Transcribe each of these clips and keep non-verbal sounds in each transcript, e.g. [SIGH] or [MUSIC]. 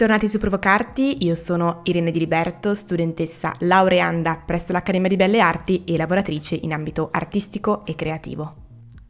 bentornati su Provocarti, io sono Irene Di Liberto, studentessa laureanda presso l'Accademia di Belle Arti e lavoratrice in ambito artistico e creativo.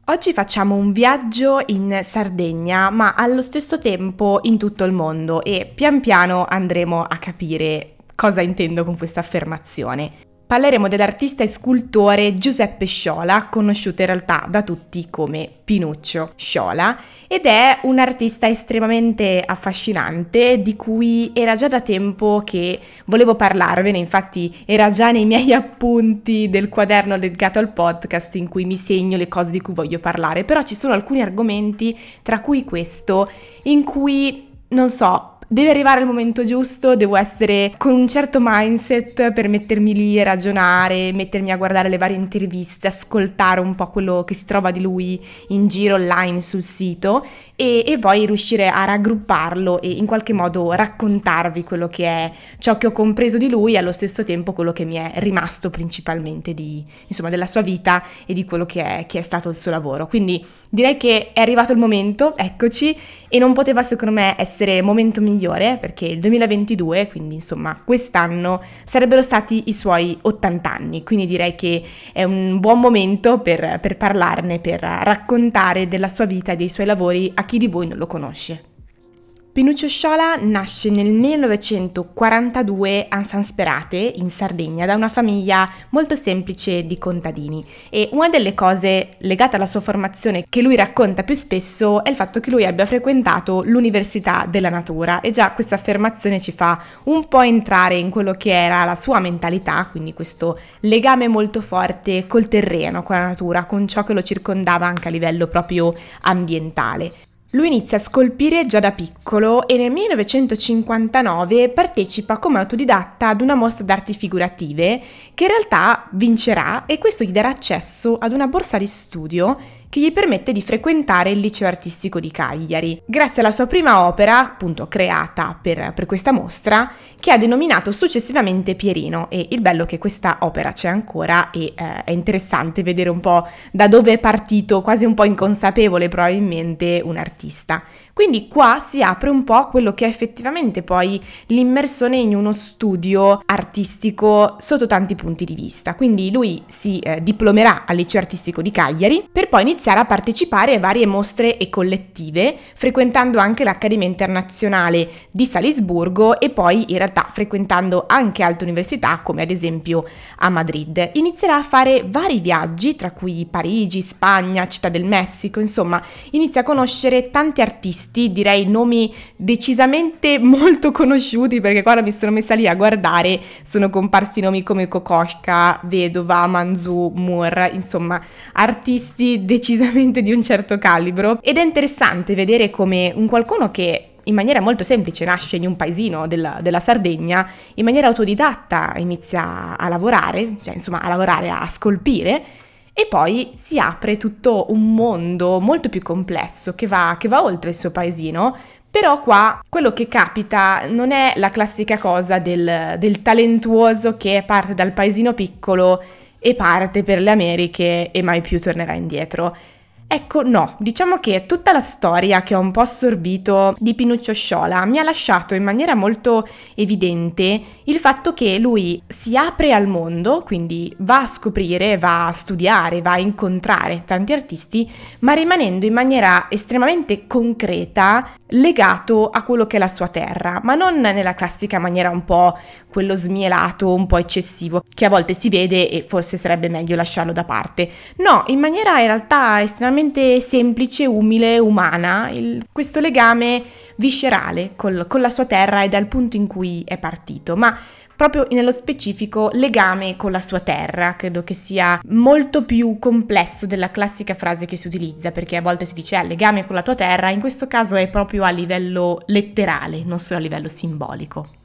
Oggi facciamo un viaggio in Sardegna, ma allo stesso tempo in tutto il mondo e pian piano andremo a capire cosa intendo con questa affermazione. Parleremo dell'artista e scultore Giuseppe Sciola, conosciuto in realtà da tutti come Pinuccio Sciola, ed è un artista estremamente affascinante di cui era già da tempo che volevo parlarvene, infatti era già nei miei [LAUGHS] appunti del quaderno dedicato al podcast in cui mi segno le cose di cui voglio parlare, però ci sono alcuni argomenti, tra cui questo, in cui non so, deve arrivare il momento giusto, devo essere con un certo mindset per mettermi lì e ragionare, mettermi a guardare le varie interviste, ascoltare un po' quello che si trova di lui in giro online sul sito e, e poi riuscire a raggrupparlo e in qualche modo raccontarvi quello che è ciò che ho compreso di lui e allo stesso tempo quello che mi è rimasto principalmente di, insomma, della sua vita e di quello che è, che è stato il suo lavoro. Quindi direi che è arrivato il momento, eccoci, e non poteva secondo me essere momento migliore perché il 2022, quindi insomma quest'anno, sarebbero stati i suoi 80 anni, quindi direi che è un buon momento per, per parlarne, per raccontare della sua vita e dei suoi lavori a chi di voi non lo conosce. Pinuccio Sciola nasce nel 1942 a San Sperate, in Sardegna, da una famiglia molto semplice di contadini e una delle cose legate alla sua formazione che lui racconta più spesso è il fatto che lui abbia frequentato l'Università della Natura e già questa affermazione ci fa un po' entrare in quello che era la sua mentalità, quindi questo legame molto forte col terreno, con la natura, con ciò che lo circondava anche a livello proprio ambientale. Lui inizia a scolpire già da piccolo e nel 1959 partecipa come autodidatta ad una mostra d'arti figurative che in realtà vincerà e questo gli darà accesso ad una borsa di studio che gli permette di frequentare il liceo artistico di Cagliari, grazie alla sua prima opera, appunto creata per, per questa mostra, che ha denominato successivamente Pierino. E il bello è che questa opera c'è ancora e eh, è interessante vedere un po' da dove è partito, quasi un po' inconsapevole probabilmente, un artista. Quindi qua si apre un po' quello che è effettivamente poi l'immersione in uno studio artistico sotto tanti punti di vista. Quindi lui si eh, diplomerà al liceo artistico di Cagliari per poi iniziare a partecipare a varie mostre e collettive, frequentando anche l'Accademia Internazionale di Salisburgo e poi in realtà frequentando anche altre università come ad esempio a Madrid. Inizierà a fare vari viaggi, tra cui Parigi, Spagna, Città del Messico, insomma, inizia a conoscere tanti artisti artisti, direi nomi decisamente [LAUGHS] molto conosciuti perché quando mi sono messa lì a guardare sono comparsi nomi come Kokoschka, Vedova, Manzu, Moore, insomma artisti [LAUGHS] decisamente di un certo calibro. Ed è interessante vedere come un qualcuno che in maniera molto semplice nasce in un paesino della, della, Sardegna, in maniera autodidatta inizia a lavorare, cioè insomma a lavorare, a scolpire e poi si apre tutto un mondo molto più complesso che va, che va oltre il suo paesino, però qua quello che capita non è la classica cosa del, del, talentuoso che parte dal paesino piccolo e parte per le Americhe e mai più tornerà indietro. Ecco, no, diciamo che tutta la storia che ho un po' assorbito di Pinuccio Sciola mi ha lasciato in maniera molto evidente il fatto che lui si apre al mondo, quindi va a scoprire, va a studiare, va a incontrare tanti artisti, ma rimanendo in maniera estremamente concreta legato a quello che è la sua terra, ma non nella classica maniera un po' quello smielato, un po' eccessivo, che a volte si vede e forse sarebbe meglio lasciarlo da parte. No, in maniera in realtà estremamente semplice, umile, umana, il, questo legame viscerale col, con la sua terra e dal punto in cui è partito, ma proprio nello specifico legame con la sua terra. Credo che sia molto più complesso della classica frase che si utilizza, perché a volte si dice ah, legame con la tua terra, in questo caso è proprio a livello letterale, non solo a livello simbolico.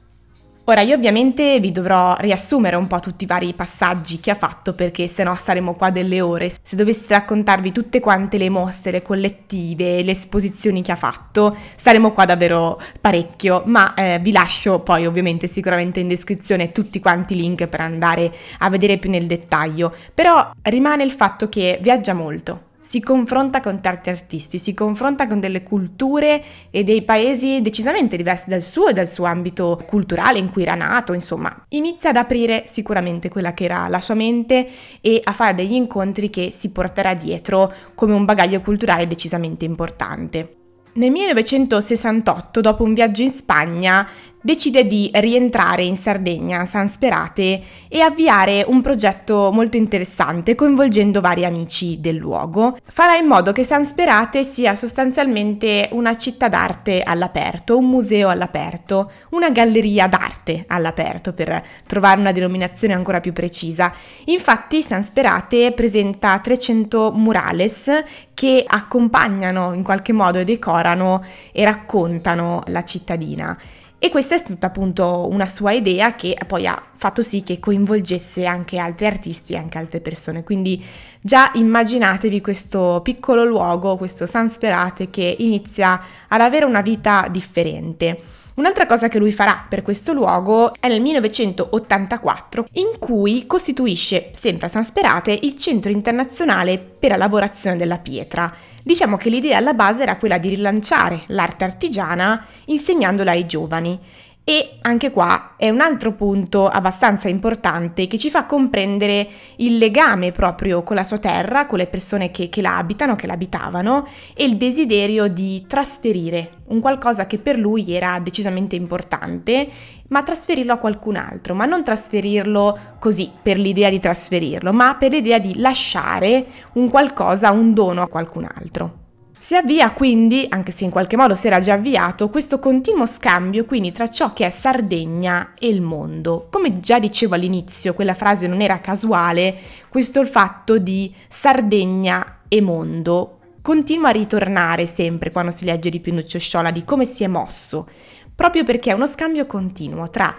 Ora io ovviamente vi dovrò riassumere un po' tutti i vari passaggi che ha fatto perché se no staremo qua delle ore. Se dovessi raccontarvi tutte quante le mostre, le collettive, le esposizioni che ha fatto, staremo qua davvero parecchio, ma eh, vi lascio poi ovviamente sicuramente in descrizione tutti quanti i link per andare a vedere più nel dettaglio. Però rimane il fatto che viaggia molto, si confronta con tanti artisti, si confronta con delle culture e dei paesi decisamente diversi dal suo e dal suo ambito culturale in cui era nato, insomma, inizia ad aprire sicuramente quella che era la sua mente e a fare degli incontri che si porterà dietro come un bagaglio culturale decisamente importante. Nel 1968, dopo un viaggio in Spagna, decide di rientrare in Sardegna, San Sperate, e avviare un progetto molto interessante coinvolgendo vari amici del luogo. Farà in modo che San Sperate sia sostanzialmente una città d'arte all'aperto, un museo all'aperto, una galleria d'arte all'aperto per trovare una denominazione ancora più precisa. Infatti San Sperate presenta 300 murales che accompagnano in qualche modo e decorano e raccontano la cittadina. E questa è stata appunto una sua idea che poi ha fatto sì che coinvolgesse anche altri artisti e anche altre persone. Quindi già immaginatevi questo piccolo luogo, questo San Sperate che inizia ad avere una vita differente. Un'altra cosa che lui farà per questo luogo è nel 1984, in cui costituisce, sempre a San Sperate, il Centro Internazionale per la Lavorazione della Pietra. Diciamo che l'idea alla base era quella di rilanciare l'arte artigiana insegnandola ai giovani e anche qua è un altro punto abbastanza importante che ci fa comprendere il legame proprio con la sua terra, con le persone che, che la abitano, che l'abitavano e il desiderio di trasferire un qualcosa che per lui era decisamente importante, ma trasferirlo a qualcun altro, ma non trasferirlo così per l'idea di trasferirlo, ma per l'idea di lasciare un qualcosa, un dono a qualcun altro. Si avvia quindi, anche se in qualche modo si era già avviato, questo continuo scambio quindi tra ciò che è Sardegna e il mondo. Come già dicevo all'inizio, quella frase non era casuale, questo fatto di Sardegna e mondo continua a ritornare sempre quando si legge di Pinuccio Sciola di come si è mosso, proprio perché è uno scambio continuo tra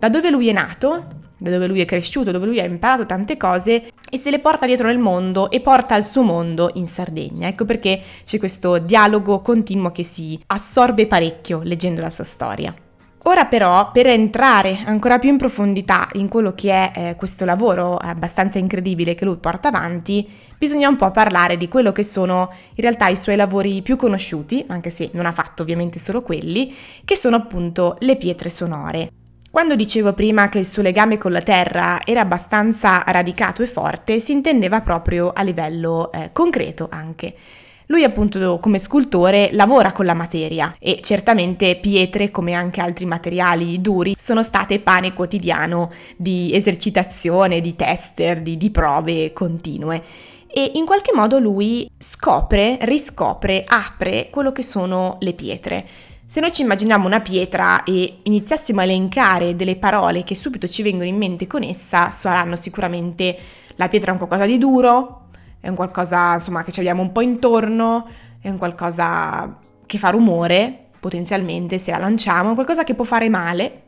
da dove lui è nato, da dove lui è cresciuto, dove lui ha imparato tante cose e se le porta dietro nel mondo e porta il suo mondo in Sardegna. Ecco perché c'è questo dialogo continuo che si assorbe parecchio leggendo la sua storia. Ora però, per entrare ancora più in profondità in quello che è eh, questo lavoro abbastanza incredibile che lui porta avanti, bisogna un po' parlare di quello che sono in realtà i suoi lavori più conosciuti, anche se non ha fatto ovviamente solo quelli, che sono appunto le pietre sonore. Quando dicevo prima che il suo legame con la terra era abbastanza radicato e forte, si intendeva proprio a livello eh, concreto anche. Lui appunto come scultore lavora con la materia e certamente pietre come anche altri materiali duri sono state pane quotidiano di esercitazione, di tester, di, di prove continue e in qualche modo lui scopre, riscopre, apre quello che sono le pietre. Se noi ci immaginiamo una pietra e iniziassimo a elencare delle parole che subito ci vengono in mente con essa, saranno sicuramente la pietra è un qualcosa di duro, è un qualcosa insomma che ci abbiamo un po' intorno, è un qualcosa che fa rumore, potenzialmente se la lanciamo, è un qualcosa che può fare male,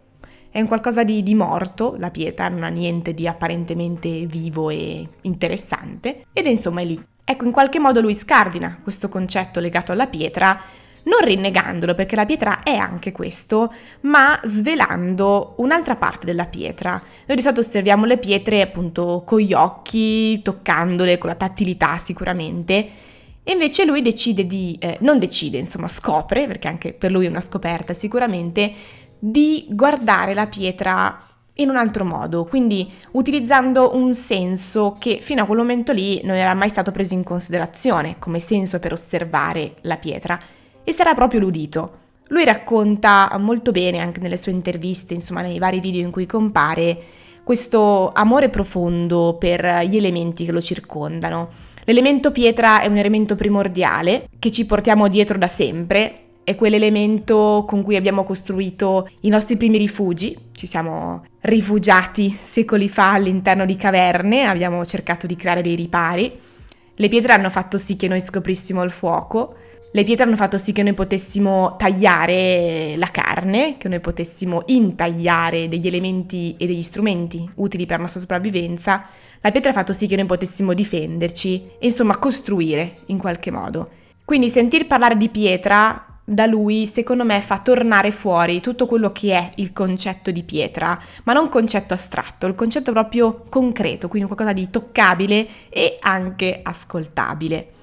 è un qualcosa di, di, morto, la pietra non ha niente di apparentemente vivo e interessante, ed è insomma è lì. Ecco, in qualche modo lui scardina questo concetto legato alla pietra non rinnegandolo perché la pietra è anche questo, ma svelando un'altra parte della pietra. Noi di solito osserviamo le pietre appunto con gli occhi, toccandole, con la tattilità sicuramente. E invece lui decide di, eh, non decide, insomma scopre, perché anche per lui è una scoperta sicuramente, di guardare la pietra in un altro modo, quindi utilizzando un senso che fino a quel momento lì non era mai stato preso in considerazione come senso per osservare la pietra e sarà proprio l'udito. Lui racconta molto bene anche nelle sue interviste, insomma nei vari video in cui compare, questo amore profondo per gli elementi che lo circondano. L'elemento pietra è un elemento primordiale che ci portiamo dietro da sempre, è quell'elemento con cui abbiamo costruito i nostri primi rifugi, ci siamo rifugiati secoli fa all'interno di caverne, abbiamo cercato di creare dei ripari. Le pietre hanno fatto sì che noi scoprissimo il fuoco, le pietre hanno fatto sì che noi potessimo tagliare la carne, che noi potessimo intagliare degli elementi e degli strumenti utili per la nostra sopravvivenza. La pietra ha fatto sì che noi potessimo difenderci e insomma costruire in qualche modo. Quindi sentir parlare di pietra da lui, secondo me, fa tornare fuori tutto quello che è il concetto di pietra, ma non concetto astratto, il concetto proprio concreto, quindi qualcosa di toccabile e anche ascoltabile.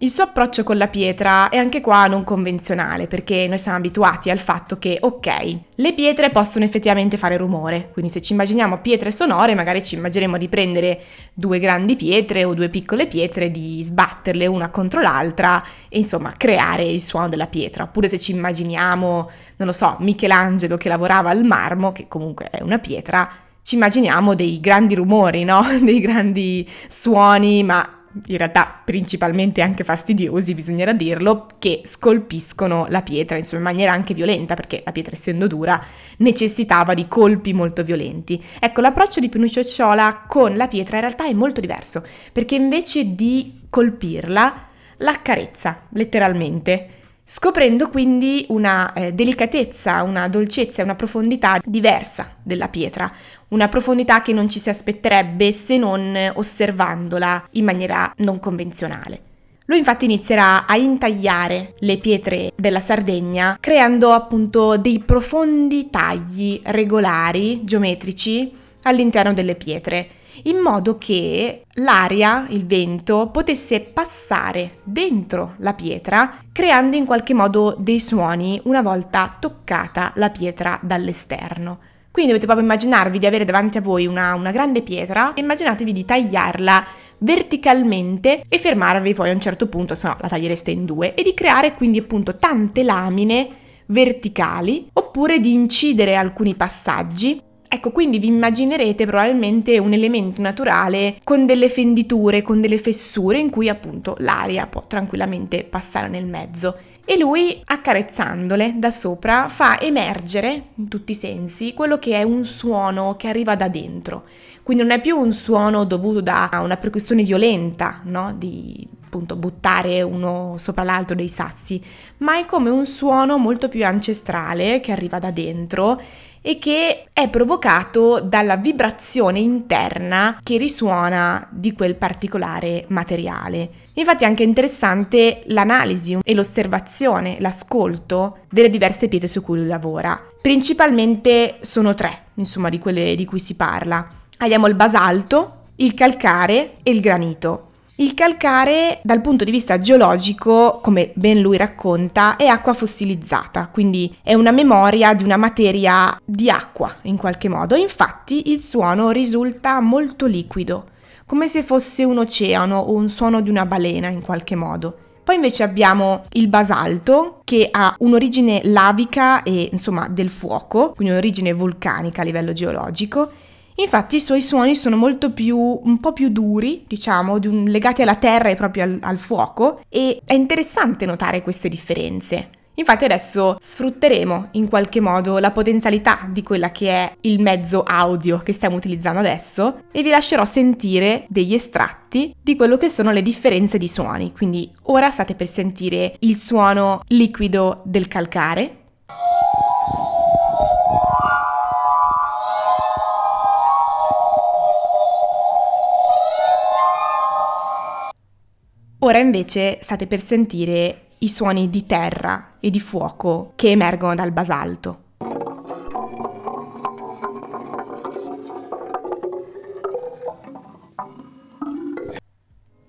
Il suo approccio con la pietra è anche qua non convenzionale perché noi siamo abituati al fatto che, ok, le pietre possono effettivamente fare rumore, quindi se ci immaginiamo pietre sonore magari ci immagineremo di prendere due grandi pietre o due piccole pietre, di sbatterle una contro l'altra e insomma creare il suono della pietra, oppure se ci immaginiamo, non lo so, Michelangelo che lavorava al marmo, che comunque è una pietra, ci immaginiamo dei grandi rumori, no? [LAUGHS] dei grandi suoni, ma in realtà principalmente anche fastidiosi, bisognerà dirlo, che scolpiscono la pietra, insomma, in maniera anche violenta, perché la pietra essendo dura necessitava di colpi molto violenti. Ecco, l'approccio di Pinuccio Ciola con la pietra in realtà è molto diverso, perché invece di colpirla, l'accarezza, letteralmente scoprendo quindi una eh, delicatezza, una dolcezza una profondità diversa della pietra, una profondità che non ci si aspetterebbe se non osservandola in maniera non convenzionale. Lui infatti inizierà a intagliare le pietre della Sardegna creando appunto dei profondi tagli regolari, geometrici, all'interno delle pietre in modo che l'aria, il vento, potesse passare dentro la pietra, creando in qualche modo dei suoni una volta toccata la pietra dall'esterno. Quindi dovete proprio immaginarvi di avere davanti a voi una, una grande pietra e immaginatevi di tagliarla verticalmente e fermarvi poi a un certo punto, se no la tagliereste in due, e di creare quindi appunto tante lamine verticali oppure di incidere alcuni passaggi Ecco, quindi vi immaginerete probabilmente un elemento naturale con delle fenditure, con delle fessure in cui appunto l'aria può tranquillamente passare nel mezzo. E lui, accarezzandole da sopra, fa emergere in tutti i sensi quello che è un suono che arriva da dentro. Quindi non è più un suono dovuto da una percussione violenta, no? Di appunto buttare uno sopra l'altro dei sassi, ma è come un suono molto più ancestrale che arriva da dentro e che è provocato dalla vibrazione interna che risuona di quel particolare materiale. Infatti è anche interessante l'analisi e l'osservazione, l'ascolto delle diverse pietre su cui lui lavora. Principalmente sono tre, insomma, di quelle di cui si parla. Abbiamo il basalto, il calcare e il granito. Il calcare, dal punto di vista geologico, come ben lui racconta, è acqua fossilizzata, quindi è una memoria di una materia di acqua in qualche modo. Infatti il suono risulta molto liquido, come se fosse un oceano o un suono di una balena in qualche modo. Poi invece abbiamo il basalto che ha un'origine lavica e insomma del fuoco, quindi un'origine vulcanica a livello geologico Infatti i suoi suoni sono molto più, un po' più duri, diciamo, un, legati alla terra e proprio al, al fuoco e è interessante notare queste differenze. Infatti adesso sfrutteremo in qualche modo la potenzialità di quella che è il mezzo audio che stiamo utilizzando adesso e vi lascerò sentire degli estratti di quello che sono le differenze di suoni. Quindi ora state per sentire il suono liquido del calcare Ora invece state per sentire i suoni di terra e di fuoco che emergono dal basalto.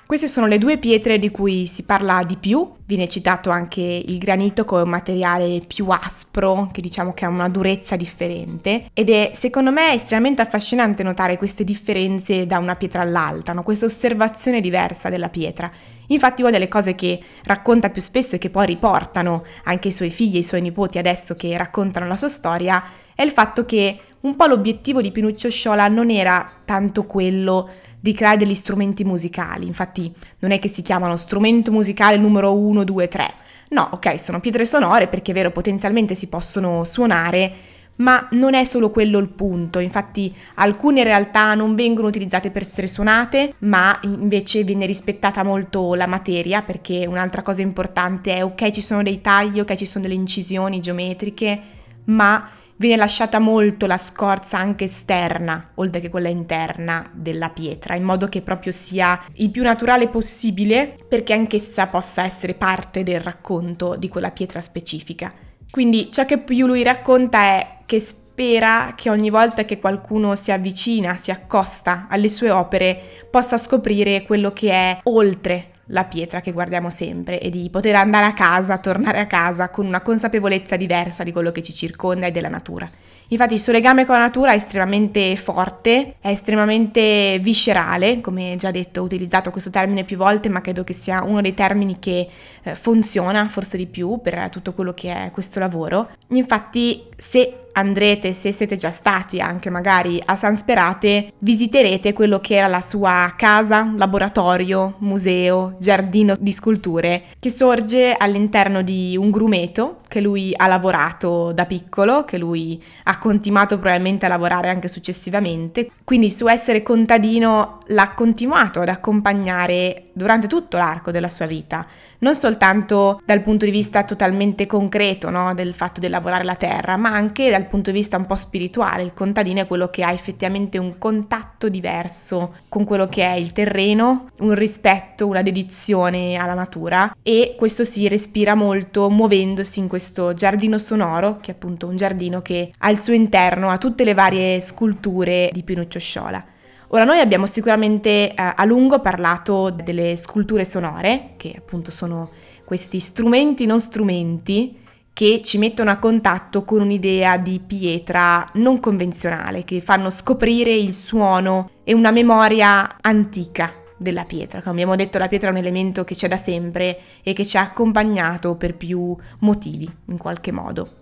Queste sono le due pietre di cui si parla di più, viene citato anche il granito come un materiale più aspro, che diciamo che ha una durezza differente ed è secondo me estremamente affascinante notare queste differenze da una pietra all'altra, no? questa osservazione diversa della pietra. Infatti una delle cose che racconta più spesso e che poi riportano anche i suoi figli e i suoi nipoti adesso che raccontano la sua storia è il fatto che un po' l'obiettivo di Pinuccio Sciola non era tanto quello di creare degli strumenti musicali, infatti non è che si chiamano strumento musicale numero 1, 2, 3. No, ok, sono pietre sonore perché è vero, potenzialmente si possono suonare, ma non è solo quello il punto, infatti alcune in realtà non vengono utilizzate per essere suonate, ma invece viene rispettata molto la materia perché un'altra cosa importante è ok ci sono dei tagli, ok ci sono delle incisioni geometriche, ma viene lasciata molto la scorza anche esterna, oltre che quella interna della pietra, in modo che proprio sia il più naturale possibile perché anch'essa possa essere parte del racconto di quella pietra specifica. Quindi ciò che più lui racconta è che spera che ogni volta che qualcuno si avvicina, si accosta alle sue opere, possa scoprire quello che è oltre la pietra che guardiamo sempre e di poter andare a casa, tornare a casa con una consapevolezza diversa di quello che ci circonda e della natura. Infatti il suo legame con la natura è estremamente forte, è estremamente viscerale, come già detto ho utilizzato questo termine più volte, ma credo che sia uno dei termini che eh, funziona forse di più per tutto quello che è questo lavoro. Infatti se andrete, se siete già stati anche magari a San Sperate, visiterete quello che era la sua casa, laboratorio, museo, giardino di sculture, che sorge all'interno di un grumeto che lui ha lavorato da piccolo, che lui ha continuato probabilmente a lavorare anche successivamente. Quindi il suo essere contadino l'ha continuato ad accompagnare durante tutto l'arco della sua vita, non soltanto dal punto di vista totalmente concreto no, del fatto di lavorare la terra, ma anche dal punto di vista un po' spirituale. Il contadino è quello che ha effettivamente un contatto diverso con quello che è il terreno, un rispetto, una dedizione alla natura e questo si respira molto muovendosi in questo giardino sonoro, che è appunto un giardino che al suo interno ha tutte le varie sculture di Pinuccio Sciola. Ora noi abbiamo sicuramente eh, a lungo parlato delle sculture sonore, che appunto sono questi strumenti non strumenti che ci mettono a contatto con un'idea di pietra non convenzionale, che fanno scoprire il suono e una memoria antica della pietra. Come abbiamo detto, la pietra è un elemento che c'è da sempre e che ci ha accompagnato per più motivi, in qualche modo.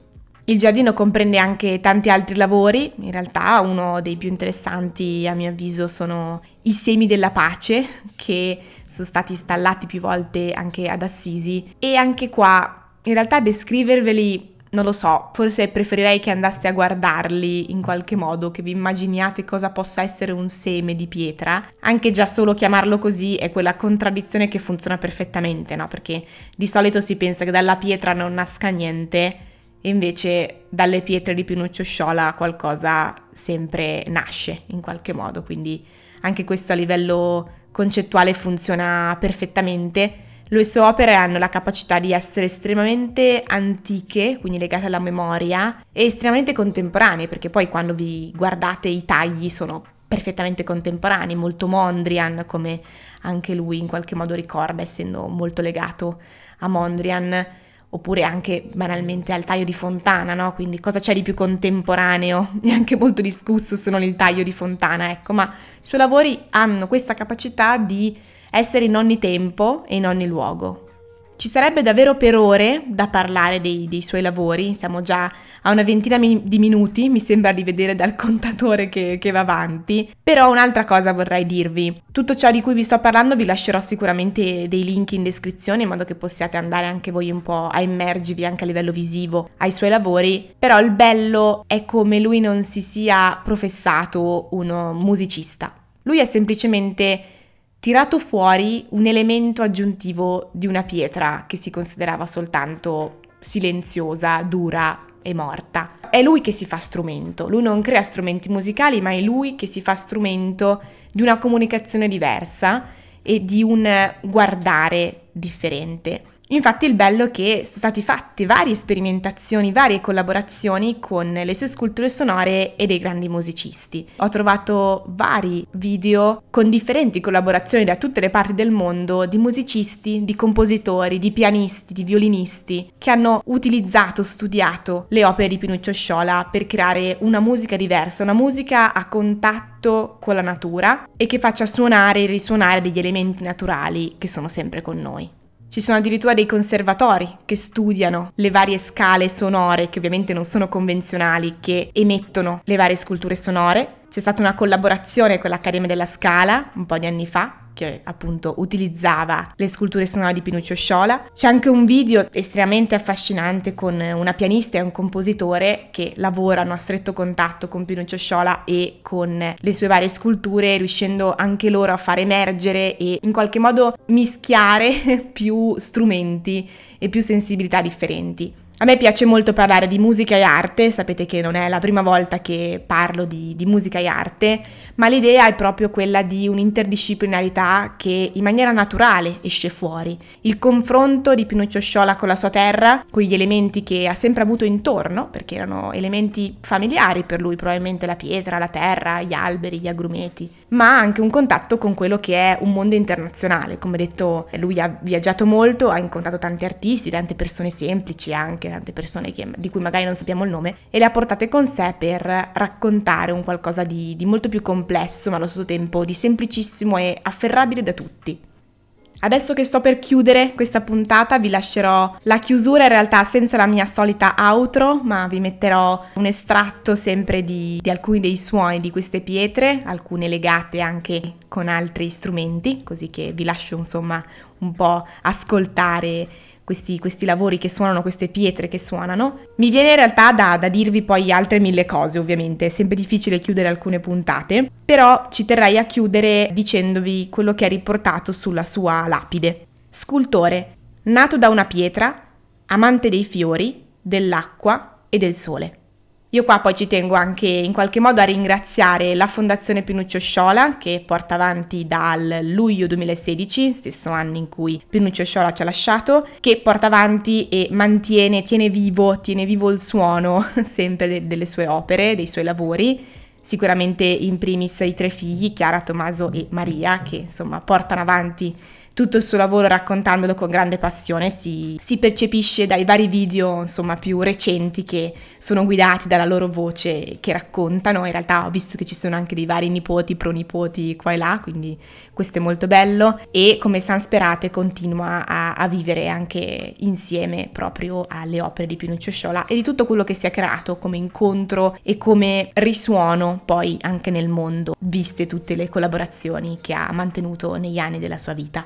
Il giardino comprende anche tanti altri lavori, in realtà uno dei più interessanti a mio avviso sono i semi della pace che sono stati installati più volte anche ad Assisi e anche qua in realtà descriverveli non lo so, forse preferirei che andaste a guardarli in qualche modo, che vi immaginiate cosa possa essere un seme di pietra. Anche già solo chiamarlo così è quella contraddizione che funziona perfettamente, no? Perché di solito si pensa che dalla pietra non nasca niente, invece dalle pietre di Pinuccio Sciola qualcosa sempre nasce in qualche modo, quindi anche questo a livello concettuale funziona perfettamente. Le sue opere hanno la capacità di essere estremamente antiche, quindi legate alla memoria, e estremamente contemporanee, perché poi quando vi guardate i tagli sono perfettamente contemporanei, molto Mondrian, come anche lui in qualche modo ricorda, essendo molto legato a Mondrian oppure anche banalmente al taglio di fontana, no? Quindi cosa c'è di più contemporaneo [LAUGHS] e anche molto discusso se non il taglio di fontana, ecco, ma i suoi lavori hanno questa capacità di essere in ogni tempo e in ogni luogo. Ci sarebbe davvero per ore da parlare dei, dei suoi lavori, siamo già a una ventina di minuti, mi sembra di vedere dal [LAUGHS] contatore che, che va avanti, però un'altra cosa vorrei dirvi. Tutto ciò di cui vi sto parlando vi lascerò sicuramente dei link in descrizione in modo che possiate andare anche voi un po' a immergervi anche a livello visivo ai suoi lavori, però il bello è come lui non si sia professato uno musicista. Lui è semplicemente tirato fuori un elemento aggiuntivo di una pietra che si considerava soltanto silenziosa, dura e morta. È lui che si fa strumento, lui non crea strumenti musicali, ma è lui che si fa strumento di una comunicazione diversa e di un guardare differente. Infatti il bello è che sono state fatte varie sperimentazioni, varie collaborazioni con le sue sculture sonore e dei grandi musicisti. Ho trovato vari video con differenti collaborazioni da tutte le parti del mondo di musicisti, di compositori, di pianisti, di violinisti che hanno utilizzato, studiato le opere di Pinuccio Sciola per creare una musica diversa, una musica a contatto con la natura e che faccia suonare e risuonare degli elementi naturali che sono sempre con noi. Ci sono addirittura dei conservatori che studiano le varie scale sonore, che ovviamente non sono convenzionali, che emettono le varie sculture sonore. C'è stata una collaborazione con l'Accademia della Scala un po' di anni fa che appunto utilizzava le sculture sonore di Pinuccio Sciola. C'è anche un video estremamente affascinante con una pianista e un compositore che lavorano a stretto contatto con Pinuccio Sciola e con le sue varie sculture, riuscendo anche loro a far emergere e in qualche modo mischiare [LAUGHS] più strumenti e più sensibilità differenti. A me piace molto parlare di musica e arte, sapete che non è la prima volta che parlo di, di, musica e arte, ma l'idea è proprio quella di un'interdisciplinarità che in maniera naturale esce fuori. Il confronto di Pinuccio Sciola con la sua terra, con gli elementi che ha sempre avuto intorno, perché erano elementi familiari per lui, probabilmente la pietra, la terra, gli alberi, gli agrumeti, ma anche un contatto con quello che è un mondo internazionale. Come detto, lui ha viaggiato molto, ha incontrato tanti artisti, tante persone semplici anche anche tante persone che, di cui magari non sappiamo il nome, e le ha portate con sé per raccontare un qualcosa di, di molto più complesso, ma allo stesso tempo di semplicissimo e afferrabile da tutti. Adesso che sto per chiudere questa puntata vi lascerò la chiusura in realtà senza la mia solita outro, ma vi metterò un estratto sempre di, di, alcuni dei suoni di queste pietre, alcune legate anche con altri strumenti, così che vi lascio insomma un po' ascoltare questi, questi, lavori che suonano, queste pietre che suonano. Mi viene in realtà da, da, dirvi poi altre mille cose, ovviamente, è sempre difficile chiudere alcune puntate, però ci terrei a chiudere dicendovi quello che ha riportato sulla sua lapide. Scultore, nato da una pietra, amante dei fiori, dell'acqua e del sole. Io qua poi ci tengo anche in qualche modo a ringraziare la Fondazione Pinuccio Sciola che porta avanti dal luglio 2016, stesso anno in cui Pinuccio Sciola ci ha lasciato, che porta avanti e mantiene, tiene vivo, tiene vivo il suono [LAUGHS] sempre de- delle sue opere, dei suoi lavori. Sicuramente in primis i tre figli, Chiara, Tommaso e Maria, che insomma portano avanti tutto il suo lavoro raccontandolo con grande passione si, si, percepisce dai vari video insomma più recenti che sono guidati dalla loro voce che raccontano. In realtà ho visto che ci sono anche dei vari nipoti pronipoti qua e là quindi questo è molto bello. E come San Sperate continua a, a vivere anche insieme proprio alle opere di Pinuccio Sciola e di tutto quello che si è creato come incontro e come risuono poi anche nel mondo viste tutte le collaborazioni che ha mantenuto negli anni della sua vita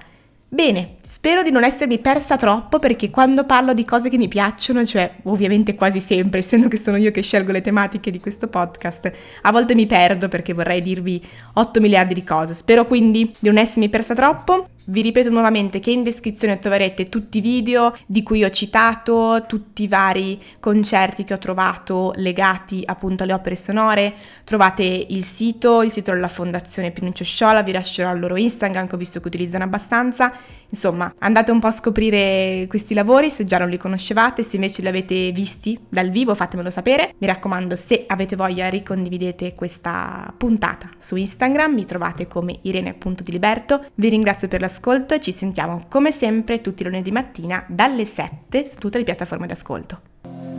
Bene, spero di non essermi persa troppo perché quando parlo di cose che mi piacciono, cioè ovviamente quasi sempre, essendo che sono io che scelgo le tematiche di questo podcast, a volte mi perdo perché vorrei dirvi 8 miliardi di cose. Spero quindi di non essermi persa troppo. Vi ripeto nuovamente che in descrizione troverete tutti i video di cui ho citato, tutti i vari concerti che ho trovato legati appunto alle opere sonore, trovate il sito, il sito della Fondazione Pinuccio Sciola, vi lascerò il loro Instagram che ho visto che utilizzano abbastanza Insomma, andate un po' a scoprire questi lavori se già non li conoscevate, se invece li avete visti dal vivo fatemelo sapere. Mi raccomando, se avete voglia ricondividete questa puntata su Instagram, mi trovate come irene.diliberto. Vi ringrazio per l'ascolto e ci sentiamo come sempre tutti i lunedì mattina dalle 7 su tutte le piattaforme d'ascolto.